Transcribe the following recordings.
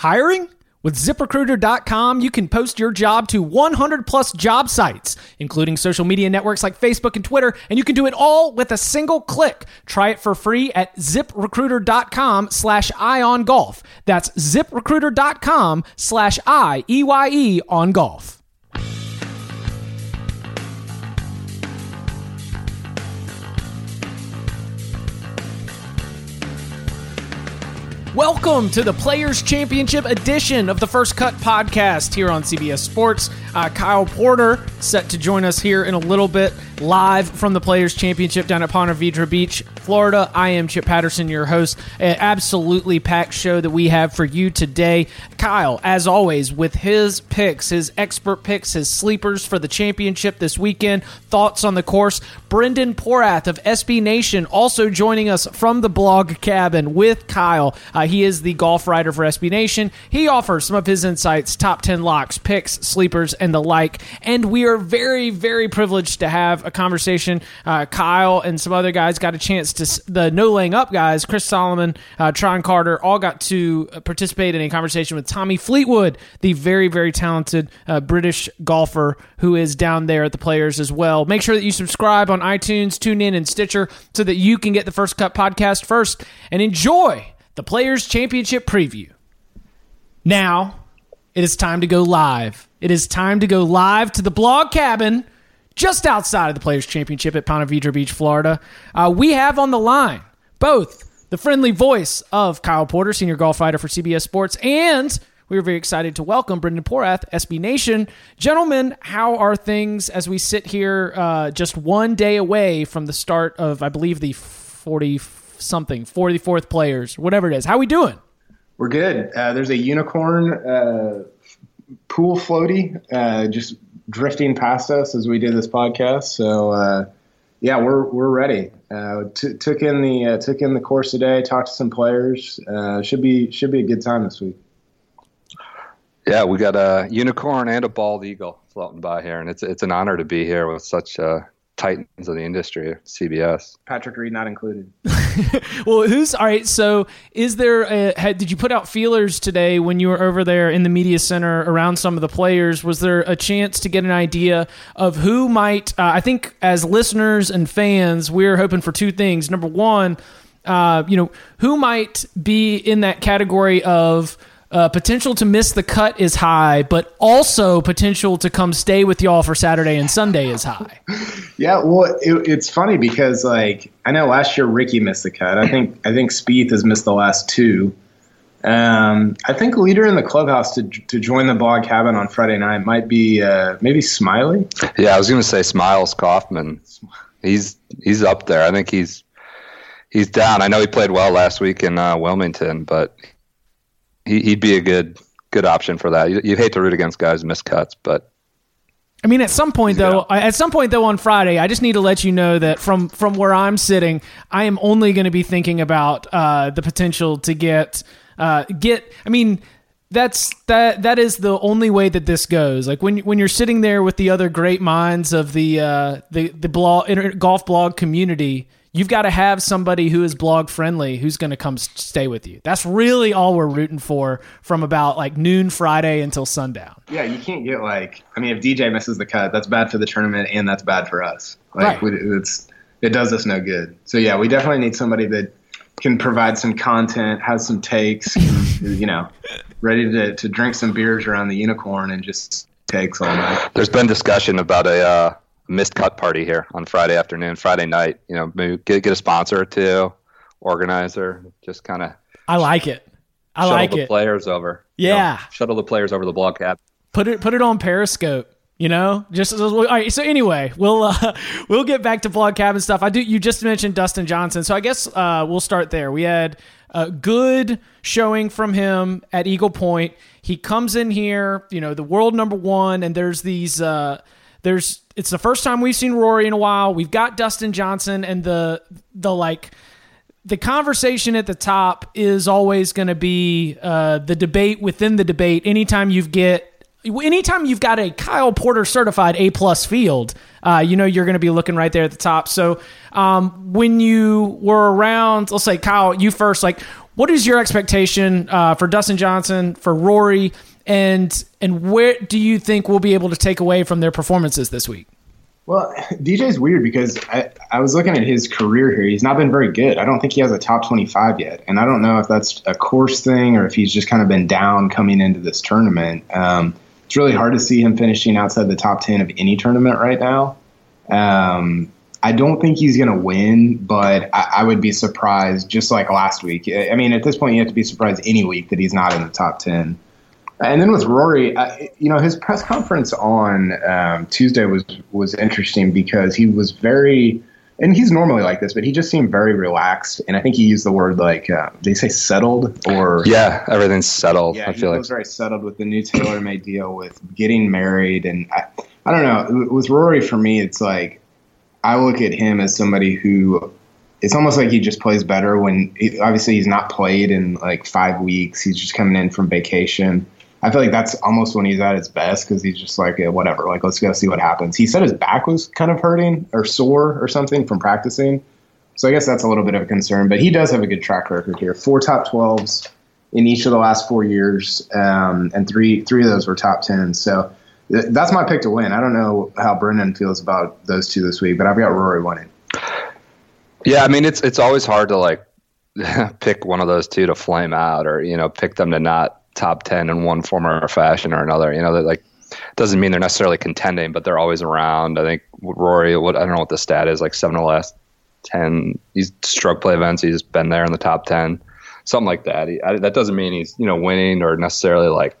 Hiring? With ziprecruiter.com, you can post your job to 100 plus job sites, including social media networks like Facebook and Twitter, and you can do it all with a single click. Try it for free at ziprecruiter.com slash eye on golf. That's ziprecruiter.com slash I E Y E on golf. Welcome to the Players Championship edition of the First Cut podcast here on CBS Sports. Uh, Kyle Porter set to join us here in a little bit, live from the Players Championship down at Ponte Vedra Beach, Florida. I am Chip Patterson, your host. An absolutely packed show that we have for you today. Kyle, as always, with his picks, his expert picks, his sleepers for the championship this weekend, thoughts on the course. Brendan Porath of SB Nation also joining us from the blog cabin with Kyle. Uh, he is the golf writer for SB Nation. He offers some of his insights, top 10 locks, picks, sleepers, and the like. And we are very, very privileged to have a conversation. Uh, Kyle and some other guys got a chance to, the no laying up guys, Chris Solomon, uh, Tron Carter, all got to participate in a conversation with Tommy Fleetwood, the very, very talented uh, British golfer who is down there at the players as well. Make sure that you subscribe on iTunes, tune in, and Stitcher so that you can get the First Cut podcast first and enjoy the Players Championship preview. Now, it is time to go live. It is time to go live to the blog cabin just outside of the Players Championship at Ponte Vedra Beach, Florida. Uh, we have on the line both the friendly voice of Kyle Porter, senior golf writer for CBS Sports, and we are very excited to welcome Brendan Porath, SB Nation. Gentlemen, how are things as we sit here uh, just one day away from the start of, I believe, the 40 something, 44th players, whatever it is? How we doing? We're good. Uh, there's a unicorn uh, pool floaty uh, just drifting past us as we did this podcast. So uh, yeah, we're we're ready. Uh, t- took in the uh, took in the course today. Talked to some players. Uh, should be should be a good time this week. Yeah, we got a unicorn and a bald eagle floating by here, and it's it's an honor to be here with such uh, titans of the industry, CBS. Patrick Reed not included. well, who's all right? So, is there? A, had, did you put out feelers today when you were over there in the media center around some of the players? Was there a chance to get an idea of who might? Uh, I think as listeners and fans, we're hoping for two things. Number one, uh, you know, who might be in that category of uh, potential to miss the cut is high, but also potential to come stay with y'all for Saturday and Sunday is high. yeah, well, it, it's funny because like I know last year Rickie missed the cut. I think I think Spieth has missed the last two. Um, I think leader in the clubhouse to to join the blog cabin on Friday night might be uh, maybe Smylie. Yeah, I was going to say Smiles Kaufman. He's he's up there. I think he's he's down. I know he played well last week in uh, Wilmington, but he, would be a good good option for that. You, would hate to root against guys miss cuts, but I mean, at some point though, at some point though on Friday, I just need to let you know that from from where I'm sitting, I am only going to be thinking about uh, the potential to get uh, get. I mean, that's that that is the only way that this goes. Like when when you're sitting there with the other great minds of the uh, the the blog golf blog community you've got to have somebody who is blog friendly who's going to come stay with you. That's really all we're rooting for from about like noon Friday until sundown. Yeah, you can't get like I mean if DJ misses the cut, that's bad for the tournament and that's bad for us. Like right. it's it does us no good. So yeah, we definitely need somebody that can provide some content, has some takes, you know, ready to to drink some beers around the unicorn and just takes all night. There's been discussion about a uh missed cut party here on Friday afternoon, Friday night. You know, maybe get get a sponsor or two, organizer, just kind of. I like it. I like the it. Players over. Yeah. You know, shuttle the players over the blog cap. Put it put it on Periscope. You know, just all right. So anyway, we'll uh, we'll get back to blog cabin stuff. I do. You just mentioned Dustin Johnson, so I guess uh, we'll start there. We had a good showing from him at Eagle Point. He comes in here, you know, the world number one, and there's these. Uh, there's it's the first time we've seen Rory in a while. We've got Dustin Johnson and the the like the conversation at the top is always going to be uh, the debate within the debate. Anytime you get anytime you've got a Kyle Porter certified A plus field, uh, you know you're going to be looking right there at the top. So um, when you were around, let's say Kyle, you first, like what is your expectation uh, for Dustin Johnson, for Rory, and and where do you think we'll be able to take away from their performances this week? Well, DJ's weird because I, I was looking at his career here. He's not been very good. I don't think he has a top 25 yet. And I don't know if that's a course thing or if he's just kind of been down coming into this tournament. Um, it's really hard to see him finishing outside the top 10 of any tournament right now. Um, I don't think he's going to win, but I, I, would be surprised, just like last week. I mean, at this point, you have to be surprised any week that he's not in the top 10. And then with Rory, you know, his press conference on um, Tuesday was was interesting because he was very, and he's normally like this, but he just seemed very relaxed. And I think he used the word like uh, they say settled or yeah, everything's settled. Yeah, I feel he like was very settled with the new TaylorMade deal with getting married, and I, I don't know. With Rory, for me, it's like I look at him as somebody who it's almost like he just plays better when obviously he's not played in like five weeks. He's just coming in from vacation. I feel like that's almost when he's at his best because he's just like, whatever, like, let's go see what happens. He said his back was kind of hurting or sore or something from practicing. So I guess that's a little bit of a concern, but he does have a good track record here. Four top 12s in each of the last four years, um, and three three of those were top 10s. So th- that's my pick to win. I don't know how Brendan feels about those two this week, but I've got Rory winning. Yeah, I mean, it's it's always hard to like pick one of those two to flame out or, you know, pick them to not top 10 in one form or fashion or another. You know, that like doesn't mean they're necessarily contending, but they're always around. I think Rory, what I don't know what the stat is, like seven of the last 10, he's stroke play events. He's been there in the top 10, something like that. He, I, that doesn't mean he's, you know, winning or necessarily like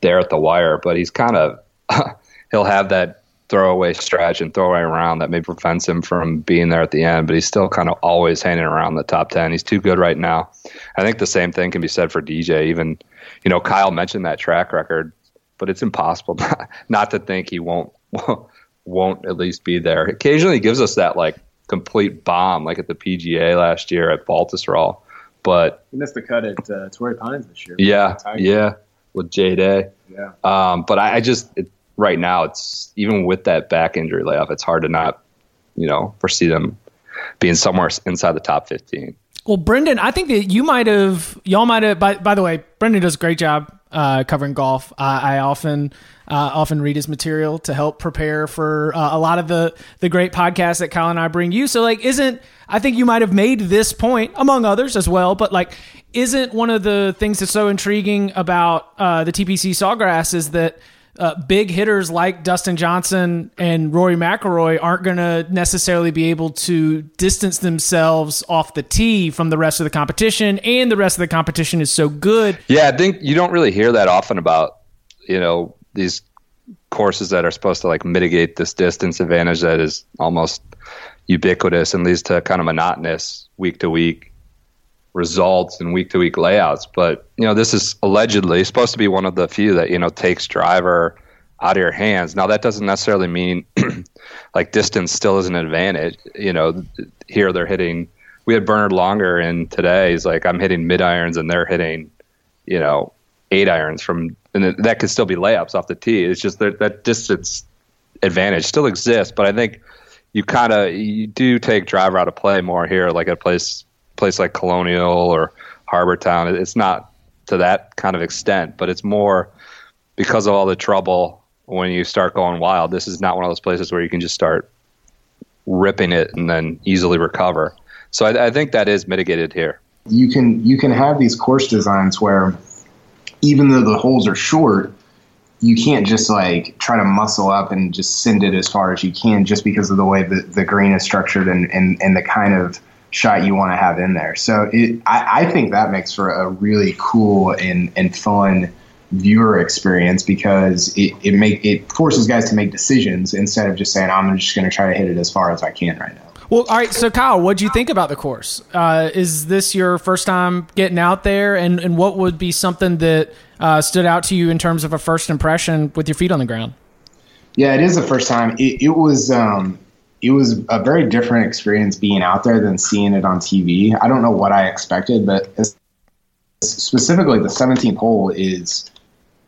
there at the wire, but he's kind of, he'll have that throwaway stretch and throwaway round that maybe prevents him from being there at the end, but he's still kind of always hanging around the top 10. He's too good right now. I think the same thing can be said for DJ. Even, you know, Kyle mentioned that track record, but it's impossible not, not to think he won't, won't at least be there. Occasionally he gives us that like complete bomb, like at the PGA last year at Baltusrol. But he missed the cut at uh, Torrey Pines this year. Yeah, yeah, with J Day. Yeah. Um, but I, I just it, right now, it's even with that back injury layoff, it's hard to not, you know, foresee them being somewhere inside the top 15. Well, Brendan, I think that you might have, y'all might have. By, by the way, Brendan does a great job uh, covering golf. Uh, I often, uh, often read his material to help prepare for uh, a lot of the the great podcasts that Kyle and I bring you. So, like, isn't I think you might have made this point among others as well, but like, isn't one of the things that's so intriguing about uh, the TPC Sawgrass is that uh, big hitters like Dustin Johnson and Rory McIlroy aren't going to necessarily be able to distance themselves off the tee from the rest of the competition, and the rest of the competition is so good. Yeah, I think you don't really hear that often about you know these courses that are supposed to like mitigate this distance advantage that is almost ubiquitous and leads to kind of monotonous week to week results and week to week layouts. But you know, this is allegedly supposed to be one of the few that you know takes driver out of your hands. Now that doesn't necessarily mean like distance still is an advantage. You know, here they're hitting. We had Bernhard Langer in today. He's like, I'm hitting mid irons and they're hitting, you know, eight irons from, and that could still be layups off the tee. It's just that that distance advantage still exists, but I think you kind of you do take driver out of play more here, like at a place place like Colonial or Harbour Town. It's not to that kind of extent, but it's more because of all the trouble when you start going wild. This is not one of those places where you can just start ripping it and then easily recover. So I, I think that is mitigated here. You can you can have these course designs where even though the holes are short, you can't just like try to muscle up and just send it as far as you can just because of the way the, the green is structured and, and, and the kind of shot you want to have in there. So it, I, I think that makes for a really cool and, and fun viewer experience because it, it make it forces guys to make decisions instead of just saying I'm just going to try to hit it as far as I can right now. Well, all right. So, Kyle, what do you think about the course? Uh, is this your first time getting out there, and and what would be something that uh, stood out to you in terms of a first impression with your feet on the ground? Yeah, it is the first time. It, it was um, it was a very different experience being out there than seeing it on TV. I don't know what I expected, but specifically the 17th hole is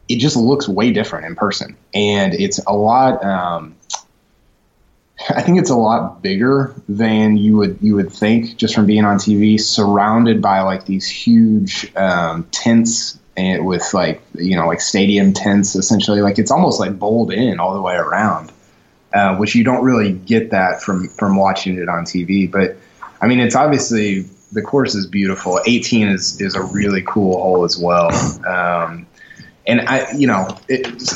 it just looks way different in person, and it's a lot. Um, I think it's a lot bigger than you would you would think just from being on TV, surrounded by like these huge um, tents and with like you know like stadium tents essentially. Like it's almost like bowled in all the way around, uh, which you don't really get that from from watching it on TV. But I mean, it's obviously the course is beautiful. 18 is is a really cool hole as well. Um, and I, you know,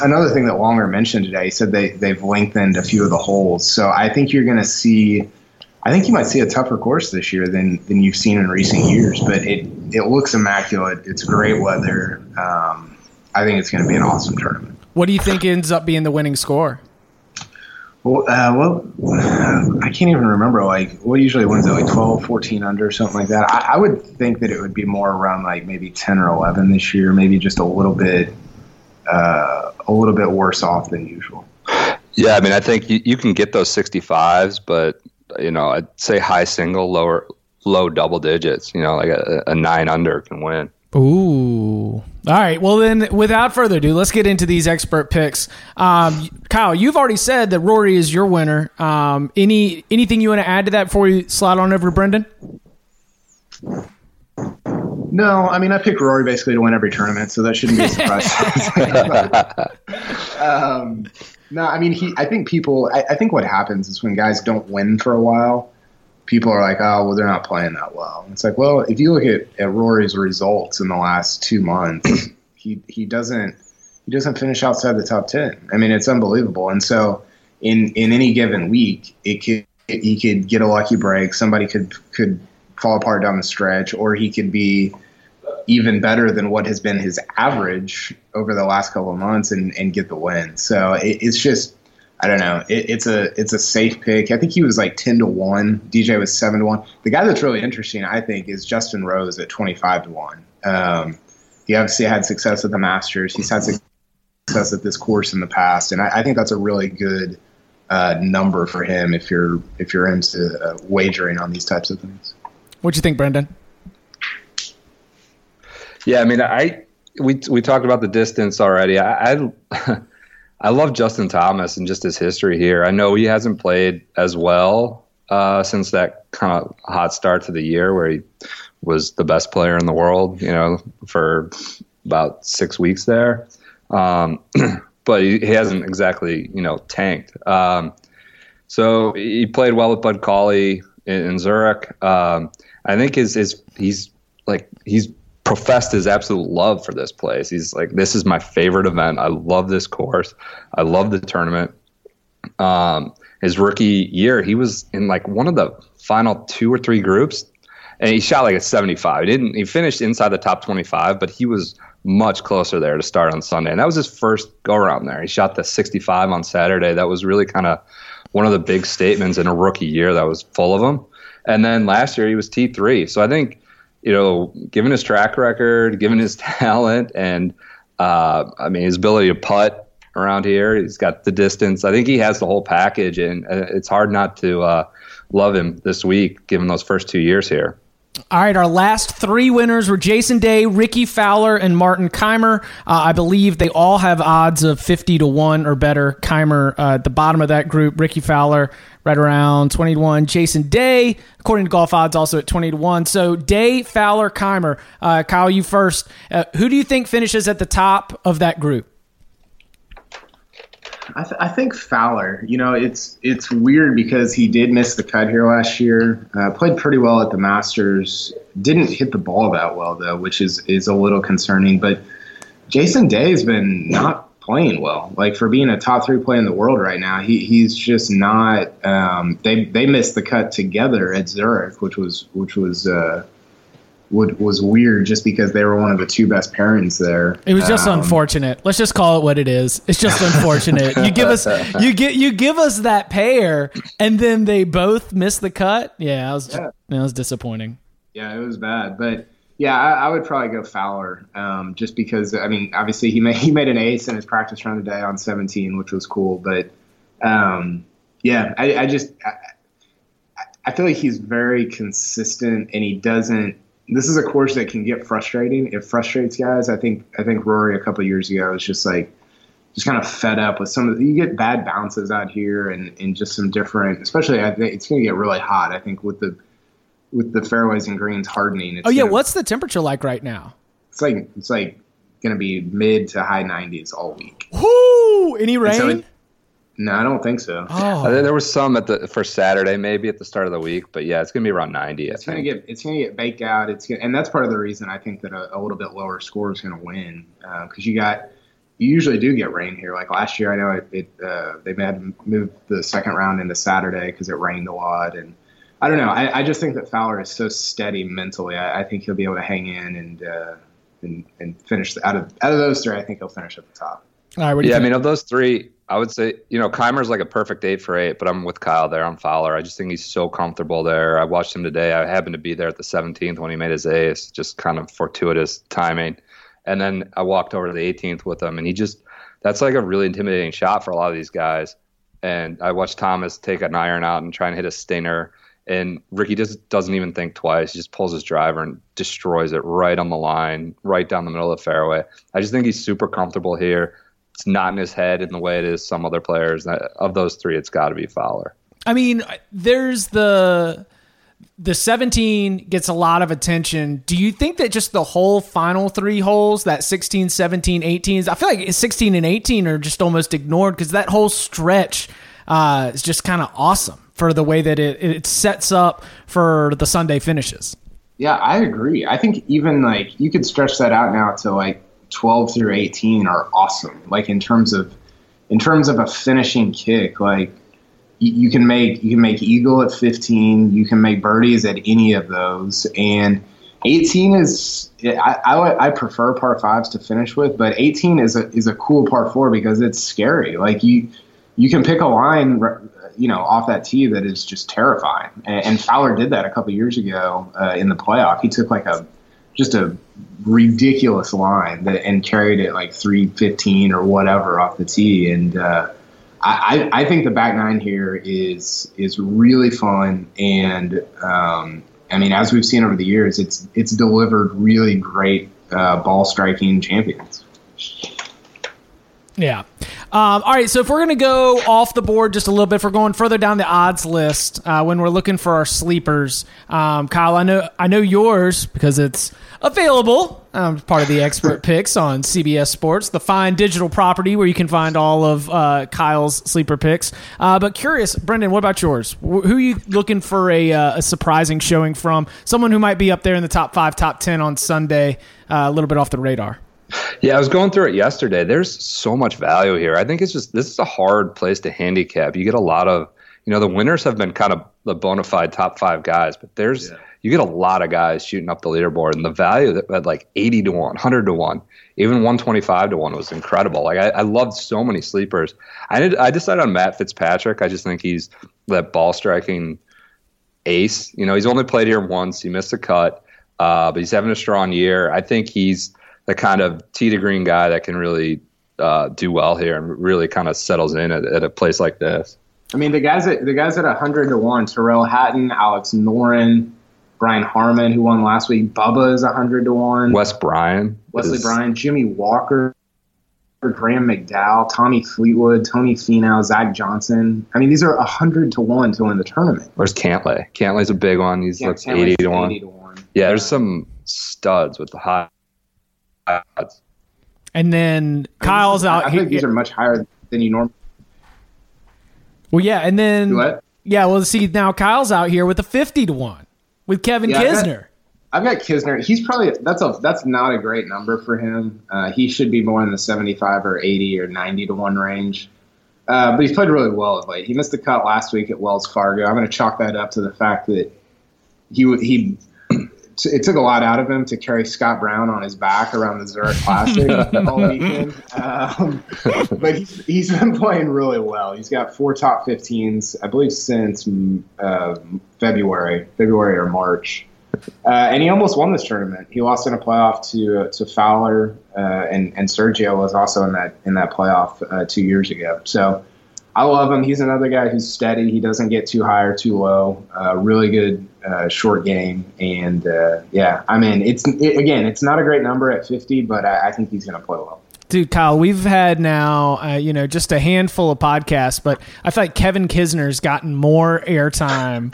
another thing that Langer mentioned today. He said they they've lengthened a few of the holes, so I think you're going to see. I think you might see a tougher course this year than than you've seen in recent years. But it it looks immaculate. It's great weather. Um, I think it's going to be an awesome tournament. What do you think ends up being the winning score? Well, uh, well, I can't even remember. Like, what usually wins? Like 12, 14 under, something like that. I, I, would think that it would be more around like maybe 10 or 11 this year, maybe just a little bit, uh, a little bit worse off than usual. Yeah, I mean, I think you, you can get those 65s, but, you know, I'd say high single, lower, low double digits, you know, like a, a nine under can win. Ooh. All right. Well, then, without further ado, let's get into these expert picks. Um, Kyle, you've already said that Rory is your winner. Um, any anything you want to add to that before we slide on over to Brendan? No, I mean I picked Rory basically to win every tournament, so that shouldn't be a surprise. um, no, I mean he. I think people. I, I think what happens is when guys don't win for a while people are like, oh, well, they're not playing that well. It's like, well, if you look at, at Rory's results in the last two months, he he doesn't he doesn't finish outside the top ten. I mean, it's unbelievable. And so in in any given week, it could he could get a lucky break. Somebody could could fall apart down the stretch, or he could be even better than what has been his average over the last couple of months and, and get the win. So it, it's just I don't know. It, it's a it's a safe pick. I think he was like ten to one. DJ was seven to one. The guy that's really interesting, I think, is Justin Rose at twenty five to one. Um, he obviously had success at the Masters. He's had success at this course in the past, and I, I think that's a really good uh, number for him if you're if you're into uh, wagering on these types of things. What do you think, Brendan? Yeah, I mean, I we we talked about the distance already. I, I I love Justin Thomas and just his history here. I know he hasn't played as well uh, since that kind of hot start to the year where he was the best player in the world, you know, for about six weeks there. Um, but he, he, hasn't exactly, you know, tanked. Um, so he played well with Bud Cauley in, in Zurich. Um, I think his, his he's like he's professed his absolute love for this place. He's like, this is my favorite event. I love this course. I love the tournament. Um, his rookie year, he was in like one of the final two or three groups, and he shot like a 75. He didn't. He finished inside the top 25, but he was much closer there to start on Sunday, and that was his first go around there. He shot the 65 on Saturday. That was really kind of one of the big statements in a rookie year that was full of them. And then last year he was T3. So I think you know, given his track record, given his talent, and uh, I mean his ability to putt around here, he's got the distance. I think he has the whole package, and uh, it's hard not to uh, love him this week, given those first two years here. All right, our last three winners were Jason Day, Rickie Fowler, and Martin Kaymer. Uh, I believe they all have odds of 50 to 1 or better. Keimer uh, at the bottom of that group, Rickie Fowler right around 20 to 1. Jason Day, according to Golf Odds, also at 20 to 1. So Day, Fowler, Kaymer. Uh, Kyle, you first. Uh, who do you think finishes at the top of that group? I, th- I, think Fowler. You know, it's it's weird because he did miss the cut here last year. Uh, played pretty well at the Masters. Didn't hit the ball that well though, which is is a little concerning. But Jason Day has been not playing well. Like for being a top three player in the world right now, he he's just not. Um, they they missed the cut together at Zurich, which was which was. Uh, would, was weird just because they were one of the two best pairings there. It was just um, unfortunate. Let's just call it what it is. It's just unfortunate. you give us you get you give us that pair and then they both miss the cut. Yeah, it was yeah. that was disappointing. Yeah, it was bad, but yeah, I, I would probably go Fowler, um, just because I mean, obviously he made he made an ace in his practice round today on 17, which was cool. But um, yeah, I, I just I, I feel like he's very consistent, and he doesn't this is a course that can get frustrating. It frustrates guys. I think I think Rory a couple years ago was just like just kind of fed up with some of the, you get bad bounces out here and, and just some different, especially I think it's going to get really hot. I think with the, with the fairways and greens hardening. oh yeah. Gonna, What's the temperature like right now? It's like, it's like going to be mid to high nineties all week. Whoo! Any rain? So it, no, I don't think so. Oh. there was some at the for Saturday, maybe at the start of the week, but yeah, it's gonna be around ninety. It's gonna get it's gonna get baked out. It's gonna, and that's part of the reason I think that a, a little bit lower score is gonna win because uh, you got you usually do get rain here. Like last year, I know it, it uh, they had moved the second round into Saturday because it rained a lot, and I don't know. I, I, just think that Fowler is so steady mentally. I, I think he'll be able to hang in and uh, and and finish the, out of out of those three. I think he'll finish at the top. All right. yeah, I mean, of those three, I would say you know Kaymer's like a perfect eight for eight, but I'm with Kyle there on Fowler. I just think he's so comfortable there. I watched him today. I happened to be there at the 17th when he made his ace. Just kind of fortuitous timing. And then I walked over to the 18th with him, and he just that's like a really intimidating shot for a lot of these guys. And I watched Thomas take an iron out and try and hit a stinger. And Rickie just doesn't even think twice. He just pulls his driver and destroys it right on the line, right down the middle of the fairway. I just think he's super comfortable here. It's not in his head in the way it is some other players. Of those three, it's got to be Fowler. I mean, there's the the 17 gets a lot of attention. Do you think that just the whole final three holes, that 16, 17, 18, I feel like 16 and 18 are just almost ignored because that whole stretch uh, is just kind of awesome for the way that it, it sets up for the Sunday finishes. Yeah, I agree. I think even like you could stretch that out now to like 12 through 18 are awesome. Like in terms of in terms of a finishing kick, like you, can make you can make eagle at 15. You can make birdies at any of those, and 18 is I, I, I prefer par fives to finish with, but 18 is a is a cool par four because it's scary. Like you you can pick a line you know off that tee that is just terrifying, and, and Fowler did that a couple years ago uh, in the playoff. He took like a just a ridiculous line that and carried it like 315 or whatever off the tee and. Uh, I, I think the back nine here is is really fun, and um, I mean, as we've seen over the years, it's it's delivered really great uh, ball striking champions. Yeah. Um, all right. So if we're going to go off the board just a little bit, if we're going further down the odds list uh, when we're looking for our sleepers, um, Kyle, I know I know yours because it's available. Um, part of the expert picks on CBS Sports, the fine digital property where you can find all of uh, Kyle's sleeper picks. Uh, but curious, Brendan, what about yours? Who are you looking for a, uh, a, surprising showing from? Someone who might be up there in the top five, top ten on Sunday, uh, a little bit off the radar. Yeah, I was going through it yesterday. There's so much value here. I think it's just this is a hard place to handicap. You get a lot of, you know, the winners have been kind of the bona fide top five guys, but there's yeah. you get a lot of guys shooting up the leaderboard, and the value that at like 80 to one, 100 to one, even 125 to one was incredible. Like I, I loved so many sleepers. I did. I decided on Matt Fitzpatrick. I just think he's that ball striking ace. You know, he's only played here once. He missed a cut, uh, but he's having a strong year. I think he's the kind of tee to green guy that can really uh, do well here and really kind of settles in at, at, a place like this. I mean, the guys at the guys at hundred to one: Tyrrell Hatton, Alex Noren, Brian Harman, who won last week. Bubba is hundred to one. Wes Bryan, Wesley is, Bryan, Jimmy Walker, Graham McDowell, Tommy Fleetwood, Tony Finau, Zach Johnson. I mean, these are hundred to one to win the tournament. Where's Cantlay? Cantlay's a big one. He's yeah, looks 80 to, 80 to one. Yeah, there's some studs with the high odds. And then Kyle's I out. I think these are much higher than you normally. Well, yeah, and then what? Yeah, well, see now Kyle's out here with a fifty to one with Kevin yeah, Kisner. I've got, I've got Kisner. He's probably that's a that's not a great number for him. Uh, he should be more in the seventy-five or eighty or ninety to one range. Uh, but he's played really well of late. He missed the cut last week at Wells Fargo. I'm going to chalk that up to the fact that he he it took a lot out of him to carry Scott Brown on his back around the Zurich Classic all weekend. Um, but he's, he's been playing really well. He's got four top 15s, I believe, since uh, February, February or March. Uh, and he almost won this tournament. He lost in a playoff to uh, to Fowler, uh, and and Sergio was also in that in that playoff uh, two years ago. So I love him. He's another guy who's steady. He doesn't get too high or too low. Uh, really good uh, short game, and uh, yeah, I mean, it's it, again, it's not a great number at 50, but I, I think he's going to play well. Dude, Kyle, we've had now, uh, you know, just a handful of podcasts, but I feel like Kevin Kisner's gotten more airtime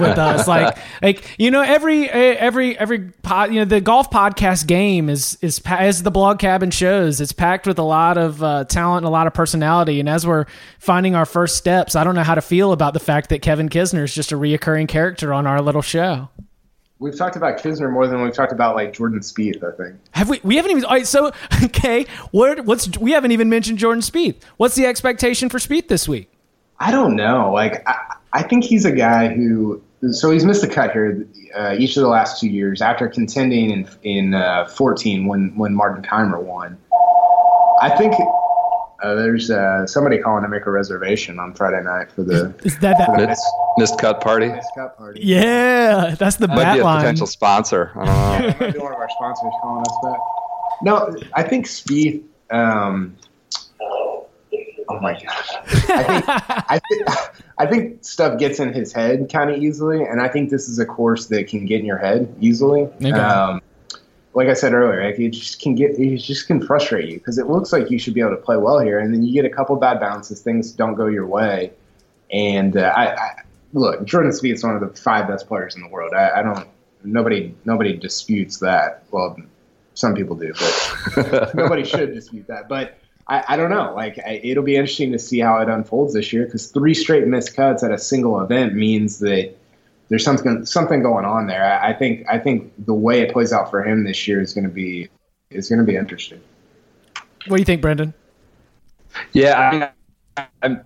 with us. Like, like you know, every every every pod, you know, the golf podcast game is is as the blog cabin shows, it's packed with a lot of uh, talent and a lot of personality. And as we're finding our first steps, I don't know how to feel about the fact that Kevin Kisner is just a reoccurring character on our little show. We've talked about Kisner more than we've talked about like Jordan Spieth. I think. Have we? We haven't even. All right, so okay, what? What's? We haven't even mentioned Jordan Spieth. What's the expectation for Spieth this week? I don't know. Like, I, I think he's a guy who. So he's missed the cut here uh, each of the last two years after contending in in uh, 14 when when Martin Kaymer won. I think uh, there's uh, somebody calling to make a reservation on Friday night for the. Is that that missed, missed cut party? Missed cut party. Yeah, that's the Might bat be a line. potential sponsor. I don't know. Yeah, might be one of our sponsors calling us back. No, I think Spieth. Um, oh my gosh, I think I think I think stuff gets in his head kind of easily, and I think this is a course that can get in your head easily. Okay. Um, like I said earlier, like it just can get it just can frustrate you because it looks like you should be able to play well here, and then you get a couple bad bounces, things don't go your way, and uh, I, I look Jordan Spieth is one of the five best players in the world. I, I don't nobody nobody disputes that. Well, some people do, but nobody should dispute that. But I, I don't know. Like I, it'll be interesting to see how it unfolds this year because three straight missed cuts at a single event means that there's something something going on there. I, I think I think the way it plays out for him this year is going to be is going to be interesting. What do you think, Brendan? Yeah, I I'm,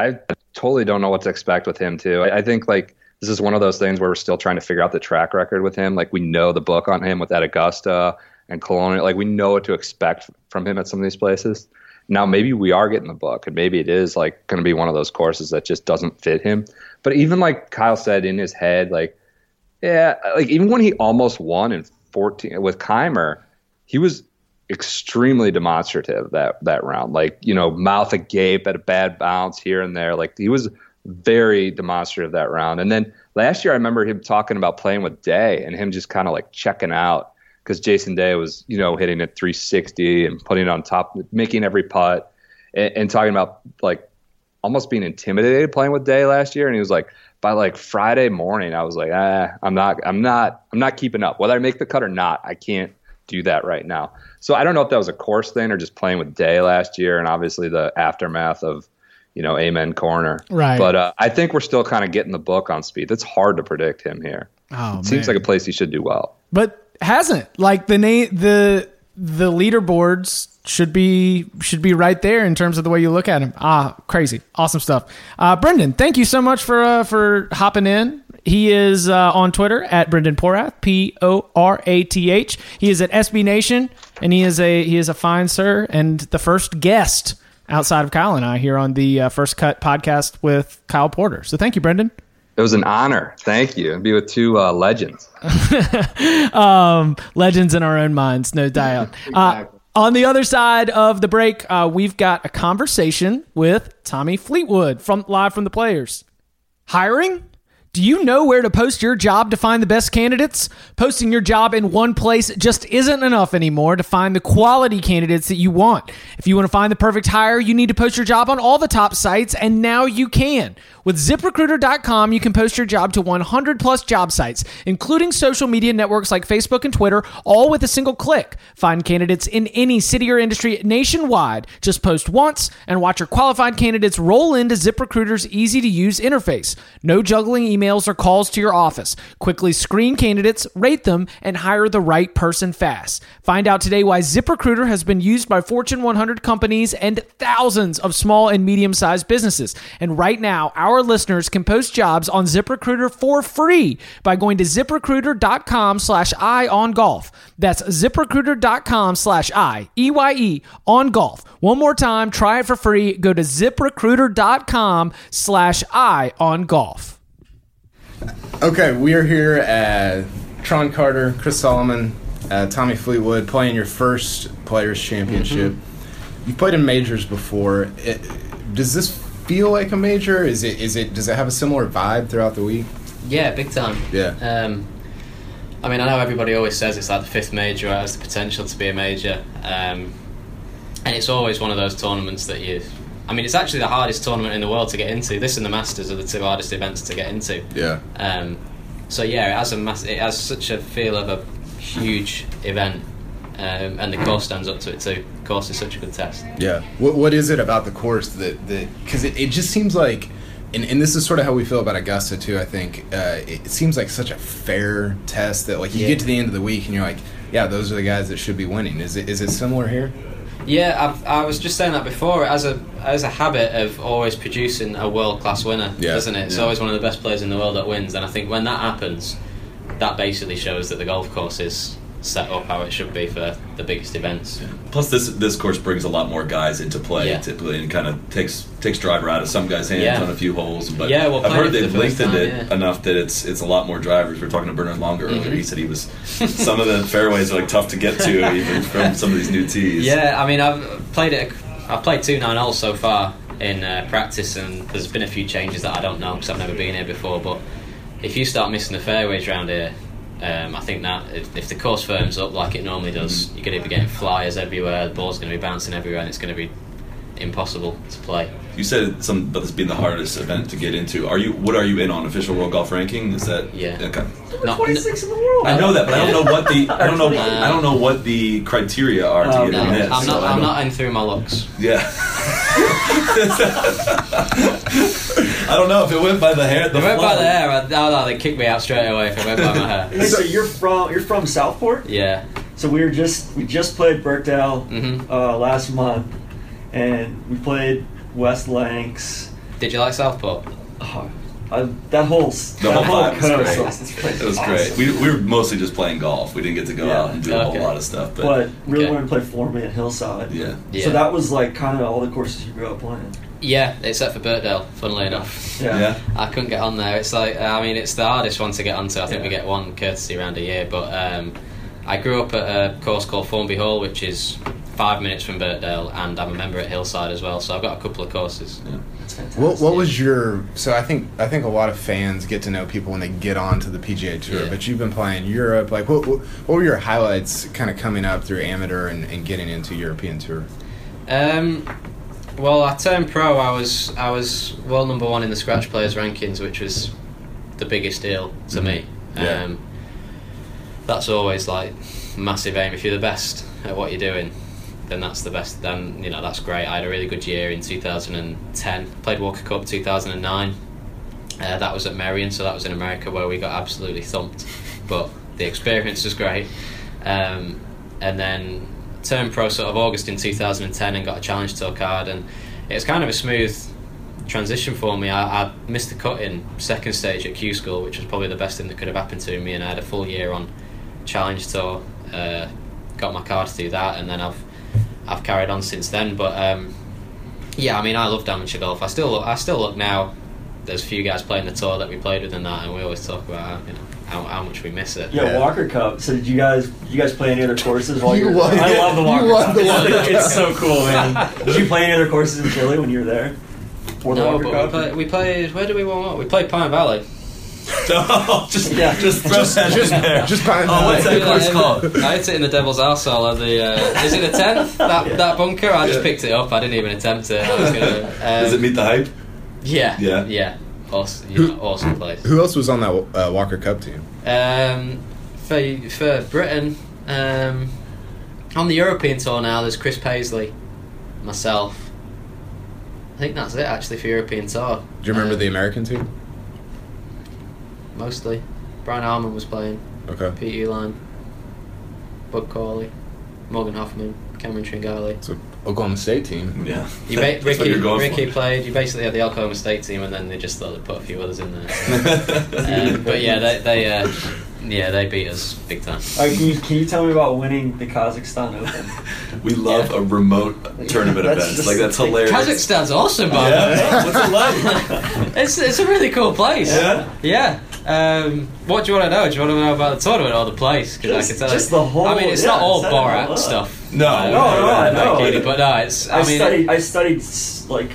I totally don't know what to expect with him too. I, I think like this is one of those things where we're still trying to figure out the track record with him. Like we know the book on him with that Augusta and Colonial. Like we know what to expect from him at some of these places. Now maybe we are getting the book, and maybe it is like going to be one of those courses that just doesn't fit him. But even like Kyle said in his head, like yeah, like even when he almost won in 14 with Kaymer, he was extremely demonstrative that that round. Like you know, mouth agape at a bad bounce here and there. Like he was very demonstrative that round. And then last year, I remember him talking about playing with Day and him just kind of like checking out because Jason Day was you know hitting at 360 and putting it on top, making every putt, and, and talking about like almost being intimidated playing with Day last year. And he was like, by like Friday morning, I was like, ah, I'm not, I'm not, I'm not keeping up. Whether I make the cut or not, I can't do that right now. So I don't know if that was a course thing or just playing with Day last year, and obviously the aftermath of, you know, Amen Corner. Right. But uh, I think we're still kind of getting the book on Spieth. It's hard to predict him here. Oh, it seems like a place he should do well. but hasn't like the name the the leaderboards should be should be right there in terms of the way you look at them. Ah, crazy, awesome stuff. Uh, Brendan, thank you so much for uh, for hopping in. He is uh, on Twitter at Brendan Porath, P O R A T H. He is at SB Nation, and he is a he is a fine sir and the first guest outside of Kyle and I here on the uh, First Cut podcast with Kyle Porter. So thank you, Brendan. It was an honor. Thank you. Be with two uh, legends. um, legends in our own minds, no doubt. Uh, on the other side of the break, uh, we've got a conversation with Tommy Fleetwood from live from the players. Hiring? Do you know where to post your job to find the best candidates? Posting your job in one place just isn't enough anymore to find the quality candidates that you want. If you want to find the perfect hire, you need to post your job on all the top sites, and now you can. With ziprecruiter.com, you can post your job to 100 plus job sites, including social media networks like Facebook and Twitter, all with a single click. Find candidates in any city or industry nationwide. Just post once and watch your qualified candidates roll into ZipRecruiter's easy to use interface. No juggling emails or calls to your office. Quickly screen candidates, rate them, and hire the right person fast. Find out today why ZipRecruiter has been used by Fortune 100 companies and thousands of small and medium sized businesses. And right now, our listeners can post jobs on ZipRecruiter for free by going to ziprecruiter.com slash I on golf. That's ziprecruiter.com slash I, E Y E, on golf. One more time, try it for free. Go to ziprecruiter.com slash I on golf. Okay, we are here at Tron Carter, Chris Solomon, uh, Tommy Fleetwood playing your first Players Championship. You've played in majors before. It, does this feel like a major? Is it? Is it? Does it have a similar vibe throughout the week? Yeah, big time. Yeah. Um, I mean, I know everybody always says it's like the fifth major, it has the potential to be a major. Um, and it's always one of those tournaments that you. I mean, it's actually the hardest tournament in the world to get into. This and the Masters are the two hardest events to get into. Yeah. Um, so yeah, it has a mass- it has such a feel of a huge event, um, and the course stands up to it too. The course is such a good test. Yeah. What What is it about the course that that because it, it just seems like, and, and this is sort of how we feel about Augusta too. I think uh, it, seems like such a fair test that like you Yeah. get to the end of the week and you're like, yeah, those are the guys that should be winning. Is it is it similar here? Yeah, I've, I was just saying that before. As a as a habit of always producing a world class winner, Yeah. doesn't it? It's Yeah. always one of the best players in the world that wins, and I think when that happens, that basically shows that the golf course is set up how it should be for the biggest events. Plus, this this course brings a lot more guys into play Yeah. typically, and kind of takes takes driver out of some guys' hands Yeah. on a few holes. But Yeah, well, I've heard they've the lengthened time, it yeah. enough that it's it's a lot more drivers. We were talking to Bernhard Langer earlier. Mhm. He said he was some of the fairways are like tough to get to even from some of these new tees. Yeah, I mean, I've played it. I've played two nine holes so far in uh, practice, and there's been a few changes that I don't know because I've never been here before. But if you start missing the fairways around here, um, I think that if, if the course firms up like it normally does, you're going to be getting flyers everywhere. The ball's going to be bouncing everywhere, and it's going to be impossible to play. You said some about this being the hardest event to get into. Are you? What are you in on official world golf ranking? Is that Yeah. Okay. Not, 26 in the world. I know that, but I don't know what the I don't know Uh, I don't know what the criteria are to Oh, get no, in this. I'm not. I I'm not in through my looks. Yeah. I don't know if it went by the hair. The it went by the hair, I'd, oh, no, they'd kick me out straight away if it went by my hair. Hey, so you're from you're from Southport. Yeah. So we were just we just played Birkdale hmm uh, last month, and we played West Lancs. Did you like Southport? Oh, I, that whole The that whole whole vibe was coast. great. This place It was awesome. great. We, we were mostly just playing golf. We didn't get to go Yeah. out and do a whole lot of stuff. But, But really Okay. wanted to play Formby at Hillside. yeah, Yeah. So that was like kind of all the courses you grew up playing. Yeah, except for Birkdale, funnily enough. Yeah. yeah. I couldn't get on there. It's like, I mean, it's the hardest one to get onto. I think we get one courtesy around a year. But um, I grew up at a course called Formby Hall, which is five minutes from Birkdale, and I'm a member at Hillside as well. So I've got a couple of courses. That's fantastic. What What was your? So I think I think a lot of fans get to know people when they get onto the PGA Tour. Yeah. But you've been playing Europe. Like, what what, what were your highlights? Kind of coming up through amateur and, and getting into European Tour. Um, well, I turned pro. I was I was world number one in the scratch players rankings, which was the biggest deal to me. Yeah. Um, that's always like massive aim. If you're the best at what you're doing, then that's the best. Then you know that's great. I had a really good year in 2010. Played Walker Cup 2009. Uh, that was at Merion, so that was in America where we got absolutely thumped. But the experience was great. Um, and then turned pro sort of August in 2010 and got a challenge tour card, and it was kind of a smooth transition for me. I, I missed the cut in second stage at Q School, which was probably the best thing that could have happened to me, and I had a full year on challenge tour. Uh, got my card to do that, and then I've I've carried on since then. But um, yeah, I mean, I love amateur golf. I still look, I still look now. There's a few guys playing the tour that we played with in that, and we always talk about you know, how, how much we miss it. Yeah, Yeah. Walker Cup. So did you guys did you guys play any other courses while You you were there? I love the you Walker won Cup. the It's, Walker like- it's Cup. so cool, man. did you play any other courses in Chile when you were there? For the No, Walker but Cup? we, play, we played. Where did we warm up? We played Pine Valley. No, just Yeah. just throw that just there. just Pine Oh, what's Valley. that course called? I hit it in the Devil's Arsehole of the. Uh, is it the tenth? That Yeah. that bunker. I just Yeah. picked it up. I didn't even attempt it. I was gonna, um, Does it meet the hype? Yeah. Yeah. Yeah. Awesome. You know, awesome place. Who else was on that uh, Walker Cup team? Um, for for Britain, um, on the European tour now, there's Chris Paisley, myself. I think that's it actually for European tour. Do you remember Um, the American team? Mostly, Brian Harman was playing. Okay. Pete Uihlein, Bud Cauley, Morgan Hoffman, Cameron Tringali. So Oklahoma State team. Yeah. You ba- Rickie, Rickie played. You basically had the Oklahoma State team, and then they just thought they'd put a few others in there. um, but yeah, they, they uh, yeah they beat us big time. All right, can you, can you tell me about winning the Kazakhstan Open? We love a remote tournament event. Like that's hilarious. Kazakhstan's awesome, by the way. Yeah. What's it like? It's it's a really cool place. Yeah? Yeah. Um, what do you want to know? Do you want to know about the tournament or the place? 'Cause Just- I can tell just you. the whole- I mean, it's yeah, not all set it all Borat stuff. No. no, No, no, I uh. Katie, But no, it's. I, I, mean, studied I studied like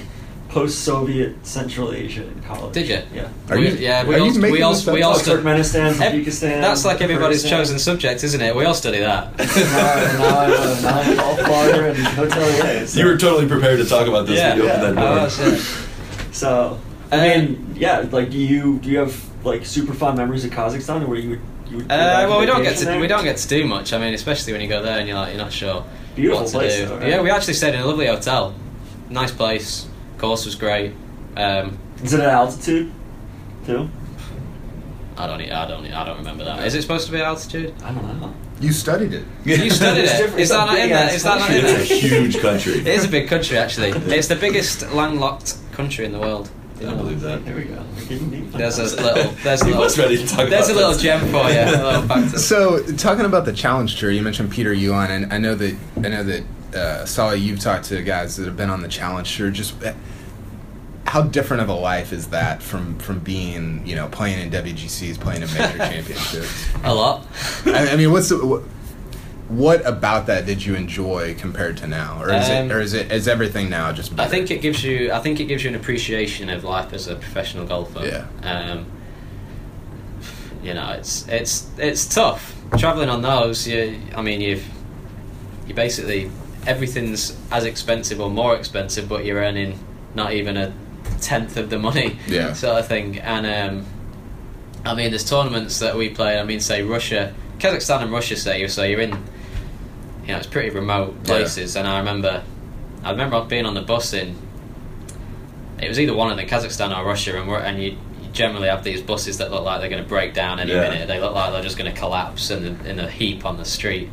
post-Soviet Central Asia in college. Did you? Yeah. Are we, you- yeah, we are all, you making we all, we all Oh, stu- Turkmenistan, Ev- Tajikistan. That's like everybody's chosen subject, isn't it? We all study that. now, now, I'm, now I'm all farther and hotelier. So. You were totally prepared to talk about this Yeah. when you opened Yeah. that door. Oh, shit. So, I Um, mean, yeah, like, do you do you have like super fond memories of Kazakhstan, where you would you would? go back Uh, well, we don't get to there? we don't get to do much. I mean, especially when you go there and you're like you're not sure Beautiful what to place, do. though, right? Yeah, we actually stayed in a lovely hotel. Nice place. Course was great. Um, Is it at altitude, too? I don't. e- I don't. I don't remember that. Is it supposed to be at altitude? I don't know. You studied it. You studied It's it. different. Is It's that not in big there? ass Is that not in there? It's a huge country. It is a big country, actually. It's the biggest landlocked country in the world. I don't believe that. There we go. We're getting deep. There's a little. There's a little. was ready to talk There's a little this. gem for you. A little factor. So, talking about the challenge tour, you mentioned Peter Uihlein, and I know that I know that uh, Sally, you've talked to guys that have been on the challenge tour. Just uh, how different of a life is that from from being you know playing in WGCs, playing in major championships? A lot. I, I mean, what's the, what, what about that did you enjoy compared to now, or is Um, it or is it is everything now just? I think it gives you. I think it gives you an appreciation of life as a professional golfer. Yeah. Um, you know, it's it's it's tough traveling on those. You, I mean, you've you basically everything's as expensive or more expensive, but you're earning not even a tenth of the money. Yeah. Sort of thing. And um, I mean, there's tournaments that we play. I mean, say Russia, Kazakhstan, and Russia. Say you, so you're in. You know, it's pretty remote Yeah. places, and I remember, I remember being on the bus in. It was either one them, Kazakhstan or Russia, and we're, and you, you generally have these buses that look like they're going to break down any Yeah. minute. They look like they're just going to collapse in, the, in a heap on the street.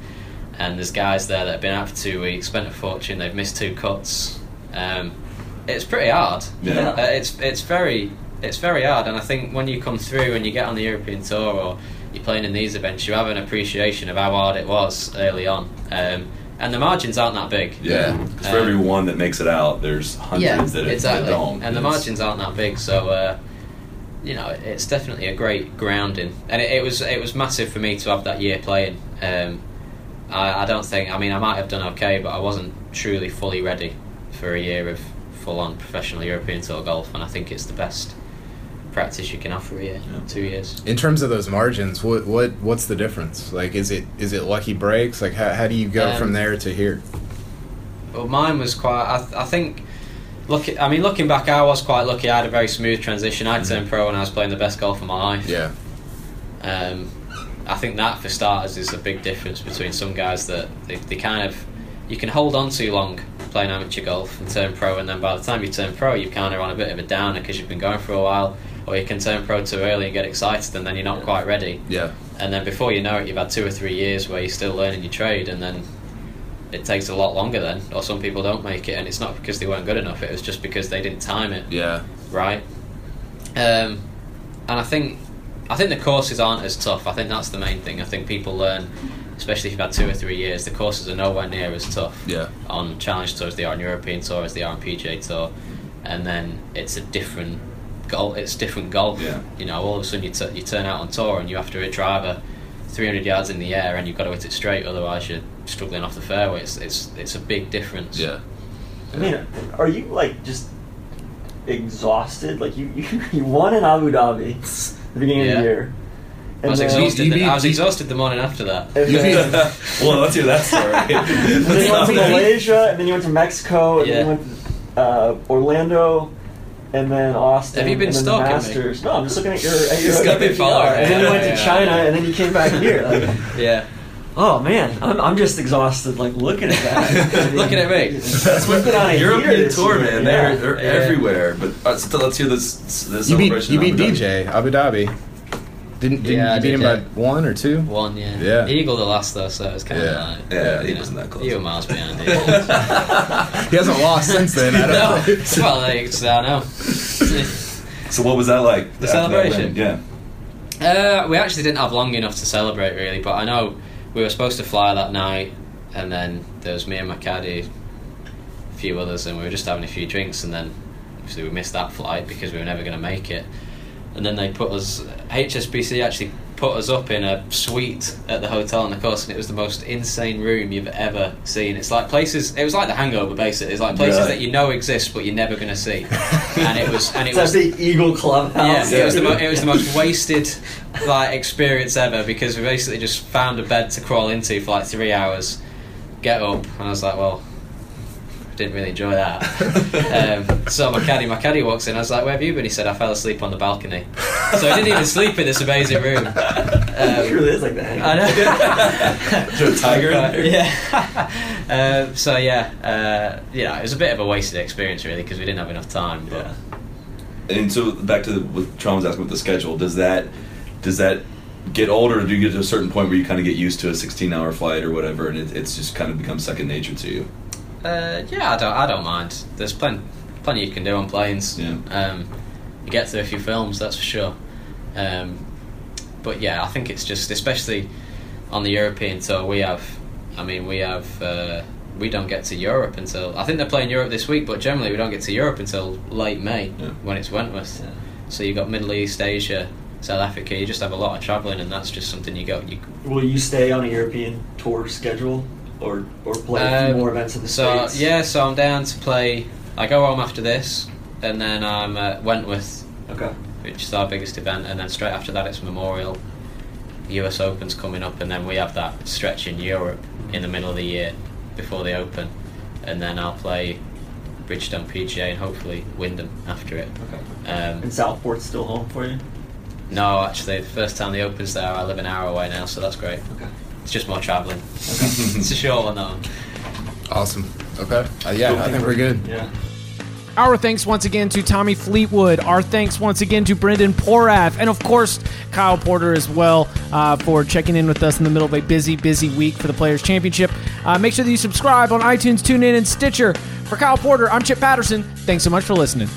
And there's guys there that have been out for two weeks, spent a fortune, they've missed two cuts. Um, it's pretty hard. Yeah. Uh, it's it's very it's very hard, and I think when you come through and you get on the European tour or you're playing in these events, you have an appreciation of how hard it was early on. Um, and the margins aren't that big. Yeah, 'cause for Um, every one that makes it out, there's hundreds that, it, exactly. don't. And the margins aren't that big, so uh, you know it's definitely a great grounding, and it, it was it was massive for me to have that year playing. Um, I, I don't think. I mean, I might have done okay, but I wasn't truly fully ready for a year of full-on professional European Tour golf, and I think it's the best practice you can offer for a year, Yeah. two years. In terms of those margins, what what what's the difference? Like, is it is it lucky breaks? Like, how, how do you go Um, from there to here? Well, mine was quite. I, th- I think. Looking, I mean, looking back, I was quite lucky. I had a very smooth transition. I turned pro when I was playing the best golf of my life. Yeah, Um, I think that, for starters, is a big difference between some guys that they, they kind of you can hold on too long playing amateur golf and turn pro, and then by the time you turn pro, you're kind of on a bit of a downer because you've been going for a while, or you can turn pro too early and get excited, and then you're not quite ready, yeah, and then before you know it, you've had two or three years where you're still learning your trade, and then it takes a lot longer then, or some people don't make it, and it's not because they weren't good enough; it was just because they didn't time it yeah. right? Um, and I think I think the courses aren't as tough. I think that's the main thing. I think people learn, especially if you've had two or three years, the courses are nowhere near as tough Yeah. on Challenge tours, as they are on European Tour as they are on PGA Tour, and then it's a different golf. It's different golf. Yeah. You know, all of a sudden you, t- you turn out on tour and you have to hit driver 300 yards in the air and you've got to hit it straight, otherwise you're struggling off the fairway. It's it's, it's a big difference. Yeah. I mean, are you like just exhausted? Like you, you, you won in Abu Dhabi at the beginning of the year. I was then- exhausted. you the- beat- I was exhausted the morning after that. and then- well, let's hear that story. and then you went to Malaysia, and then you went to Mexico, and then you went to uh, Orlando, and then Austin. Have you been and then the stalking me? Masters. No, I'm just looking at your. At your He's got me PPR. following. And then you went to yeah, China, and then you came back here. Like, Yeah. oh man, I'm, I'm just exhausted. Like looking at that. I mean, Looking at me. That's We've been on a heater European this tour, year, man. yeah. They're, they're Yeah. everywhere. But uh, still, let's hear this. this You beat celebration you in beat Abu Dhabi. DJ Abu Dhabi. Didn't, didn't Yeah, I you beat did, him yeah. by one or two? One, yeah. Yeah. Eagle the last though, so it's kind Yeah. of like Yeah, he you wasn't that close. You were miles behind. He hasn't lost since then. I don't no, know. well, it's, I know. So what was that like? The celebration? win? Yeah. Uh, we actually didn't have long enough to celebrate really, but I know we were supposed to fly that night, and then there was me and my caddy, a few others, and we were just having a few drinks, and then obviously we missed that flight because we were never going to make it. And then they put us. HSBC actually put us up in a suite at the hotel on the course, and it was the most insane room you've ever seen. It's like places. It was like the Hangover, basically. It's like places Really? that you know exist, but you're never going to see. and it was, and it was. the Eagle Clubhouse. Yeah, it was the mo- it was the most wasted like experience ever because we basically just found a bed to crawl into for like three hours, get up, and I was like, well, didn't really enjoy that. um, so my caddy, my caddy walks in. I was like, "Where have you been?" He said, "I fell asleep on the balcony." So I didn't even sleep in this amazing room. it Um, really is like the Hangover. I know. Is there a tiger in there? yeah. um, so yeah, uh, yeah, it was a bit of a wasted experience really because we didn't have enough time. But Yeah. And so back to the, what Tron was asking with the schedule. Does that does that get older, or do you get to a certain point where you kind of get used to a 16 hour flight or whatever, and it, it's just kind of become second nature to you? Uh, yeah, I don't. I don't mind. There's plenty, plenty you can do on planes. Yeah. Um, you get through a few films, that's for sure. Um, but yeah, I think it's just, especially on the European tour, we have. I mean, we have. Uh, we don't get to Europe until I think they're playing Europe this week, but generally we don't get to Europe until late May Yeah. when it's Wentworth. Yeah. So you've got Middle East, Asia, South Africa. You just have a lot of traveling, and that's just something you go. You Will you stay on a European tour schedule or or play Um, more events in the so states? yeah, so I'm down to play. I go home after this, and then I'm at Wentworth, Okay. which is our biggest event, and then straight after that it's Memorial. U.S. Open's coming up, and then we have that stretch in Europe in the middle of the year before the Open, and then I'll play Bridgestone PGA and hopefully Wyndham after it. Okay. Um, And Southport's still home for you? no, actually, the first time the Open's there, I live an hour away now, so that's great. Okay. It's just more travelling. it's a short one though. Awesome. Okay. Uh, yeah, I think we're good. Yeah. Our thanks once again to Tommy Fleetwood. Our thanks once again to Brendan Porath. And of course, Kyle Porter as well uh, for checking in with us in the middle of a busy, busy week for the Players' Championship. Uh, make sure that you subscribe on iTunes, TuneIn, and Stitcher. For Kyle Porter, I'm Chip Patterson. Thanks so much for listening.